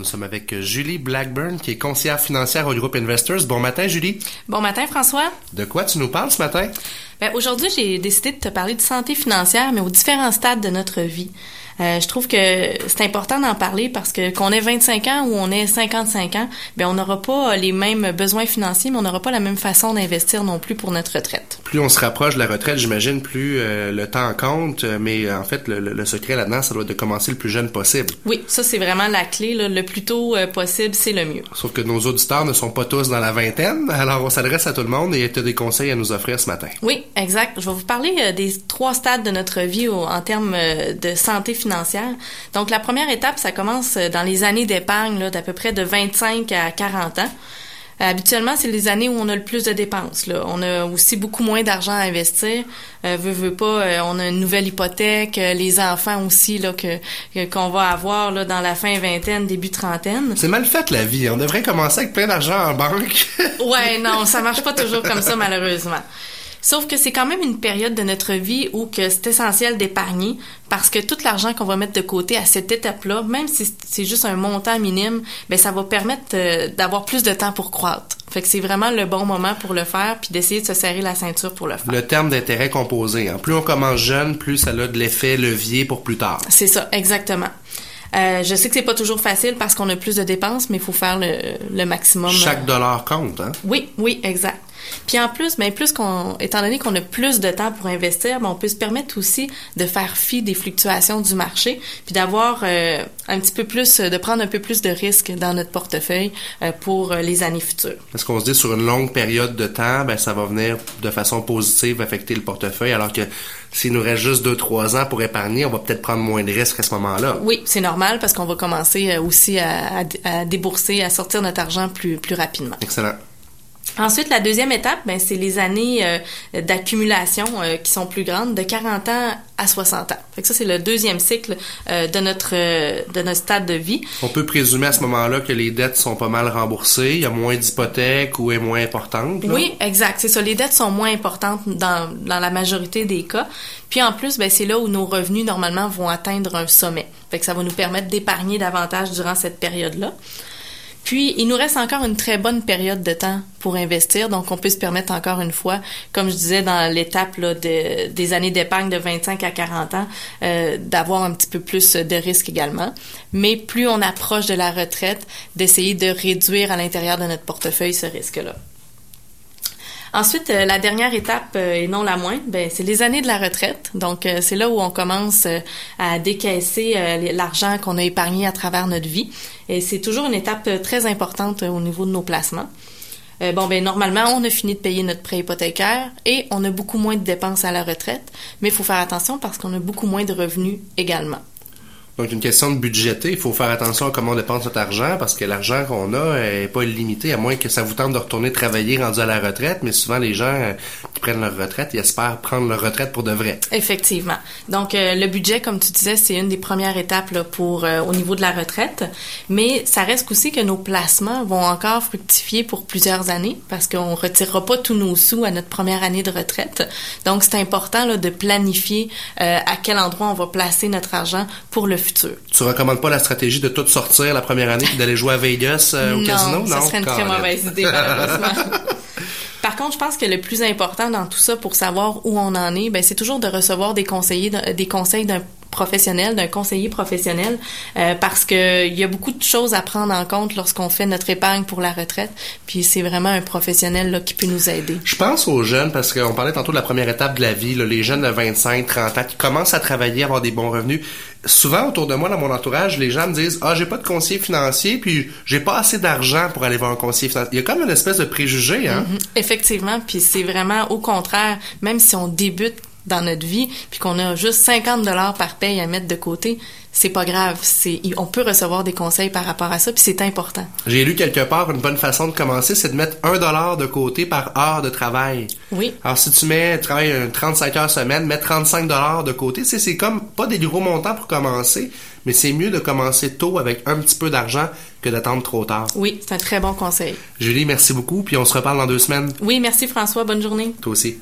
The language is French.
Nous sommes avec Julie Blackburn, qui est conseillère financière au groupe Investors. Bon matin, Julie. Bon matin, François. De quoi tu nous parles ce matin? Ben, aujourd'hui, j'ai décidé de te parler de santé financière, mais aux différents stades de notre vie. Euh, je trouve que c'est important d'en parler parce que qu'on ait 25 ans ou on ait 55 ans, ben on n'aura pas les mêmes besoins financiers, mais on n'aura pas la même façon d'investir non plus pour notre retraite. Plus on se rapproche de la retraite, j'imagine, plus euh, le temps compte. Mais en fait, le, secret là-dedans, ça doit être de commencer le plus jeune possible. Oui, ça c'est vraiment la clé. Là. Le plus tôt euh, possible, c'est le mieux. Sauf que nos auditeurs ne sont pas tous dans la vingtaine, alors on s'adresse à tout le monde et tu as des conseils à nous offrir ce matin. Oui, exact. Je vais vous parler des trois stades de notre vie en termes de santé financière. Donc, la première étape, ça commence euh, dans les années d'épargne, d'à peu près de 25 à 40 ans. Euh, habituellement, c'est les années où on a le plus de dépenses. Là. On a aussi beaucoup moins d'argent à investir. Euh, veut, veut pas, euh, on a une nouvelle hypothèque, les enfants aussi là que qu'on va avoir là dans la fin vingtaine, début trentaine. C'est mal fait la vie. On devrait commencer avec plein d'argent en banque. ouais, non, ça marche pas toujours comme ça malheureusement. Sauf que c'est quand même une période de notre vie où que c'est essentiel d'épargner parce que tout l'argent qu'on va mettre de côté à cette étape-là, même si c'est juste un montant minime, ben ça va permettre euh, d'avoir plus de temps pour croître. Fait que c'est vraiment le bon moment pour le faire puis d'essayer de se serrer la ceinture pour le faire. Le terme d'intérêt composé, hein. plus on commence jeune, plus ça a de l'effet levier pour plus tard. C'est ça, exactement. Euh, je sais que c'est pas toujours facile parce qu'on a plus de dépenses, mais il faut faire le, le maximum. Chaque dollar compte, hein? Oui, oui, exact. Puis en plus, mais ben, plus qu'on, étant donné qu'on a plus de temps pour investir, ben, on peut se permettre aussi de faire fi des fluctuations du marché, puis d'avoir euh, un petit peu plus, de prendre un peu plus de risques dans notre portefeuille euh, pour euh, les années futures. Parce qu'on se dit sur une longue période de temps, ben ça va venir de façon positive affecter le portefeuille, alors que s'il nous reste juste deux trois ans pour épargner, on va peut-être prendre moins de risques à ce moment-là. Oui, c'est normal parce qu'on va commencer aussi à, à, à débourser, à sortir notre argent plus plus rapidement. Excellent. Ensuite, la deuxième étape, ben, c'est les années euh, d'accumulation euh, qui sont plus grandes, de 40 ans à 60 ans. Fait que ça, c'est le deuxième cycle euh, de notre de notre stade de vie. On peut présumer à ce moment-là que les dettes sont pas mal remboursées, il y a moins d'hypothèques ou est moins importante. Oui, exact. C'est ça. Les dettes sont moins importantes dans, dans la majorité des cas. Puis en plus, ben, c'est là où nos revenus normalement vont atteindre un sommet. Fait que ça va nous permettre d'épargner davantage durant cette période-là. Puis, il nous reste encore une très bonne période de temps pour investir, donc on peut se permettre encore une fois, comme je disais dans l'étape de, des années d'épargne de 25 à 40 ans, euh, d'avoir un petit peu plus de risques également. Mais plus on approche de la retraite, d'essayer de réduire à l'intérieur de notre portefeuille ce risque-là. Ensuite, euh, la dernière étape, euh, et non la moindre, ben, c'est les années de la retraite. Donc, euh, c'est là où on commence à décaisser l'argent qu'on a épargné à travers notre vie. Et c'est toujours une étape très importante au niveau de nos placements. bon, ben normalement, on a fini de payer notre prêt hypothécaire et on a beaucoup moins de dépenses à la retraite, mais il faut faire attention parce qu'on a beaucoup moins de revenus également. Donc, une question de budgéter. Il faut faire attention à comment on dépense notre argent parce que l'argent qu'on a est pas illimité, à moins que ça vous tente de retourner travailler rendu à la retraite. Mais souvent, les gens euh, qui prennent leur retraite, ils espèrent prendre leur retraite pour de vrai. Effectivement. Donc, euh, le budget, comme tu disais, c'est une des premières étapes là, pour euh, au niveau de la retraite. Mais ça reste aussi que nos placements vont encore fructifier pour plusieurs années parce qu'on retirera pas tous nos sous à notre première année de retraite. Donc, c'est important là, de planifier à quel endroit on va placer notre argent pour le futur tu recommandes pas la stratégie de tout sortir la première année et d'aller jouer à Vegas euh, au casino? Non, ça serait une très mauvaise idée, malheureusement. Je pense que le plus important dans tout ça pour savoir où on en est, ben, c'est toujours de recevoir des conseillers, des conseils d'un professionnel, d'un conseiller professionnel, euh, parce que il y a beaucoup de choses à prendre en compte lorsqu'on fait notre épargne pour la retraite. Puis c'est vraiment un professionnel là, qui peut nous aider. Je pense aux jeunes parce qu'on parlait tantôt de la première étape de la vie, là, les jeunes de 25, 30 ans qui commencent à travailler, avoir des bons revenus. Souvent autour de moi, dans mon entourage, les gens me disent ah j'ai pas de conseiller financier, puis j'ai pas assez d'argent pour aller voir un conseiller financier. Il y a comme une espèce de préjugé, hein? Mm-hmm. Effectivement, puis c'est vraiment au contraire. Même si on débute dans notre vie, puis qu'on a juste 50 dollars par paye à mettre de côté, c'est pas grave. C'est, on peut recevoir des conseils par rapport à ça, puis c'est important. J'ai lu quelque part une bonne façon de commencer, c'est de mettre un dollar de côté par heure de travail. Oui. Alors si tu mets, travailles 35 heures semaine, mets 35 dollars de côté, c'est, c'est comme pas des gros montants pour commencer, mais c'est mieux de commencer tôt avec un petit peu d'argent que d'attendre trop tard. Oui, c'est un très bon conseil. Julie, merci beaucoup, puis on se reparle dans deux semaines. Oui, merci François, bonne journée. Toi aussi.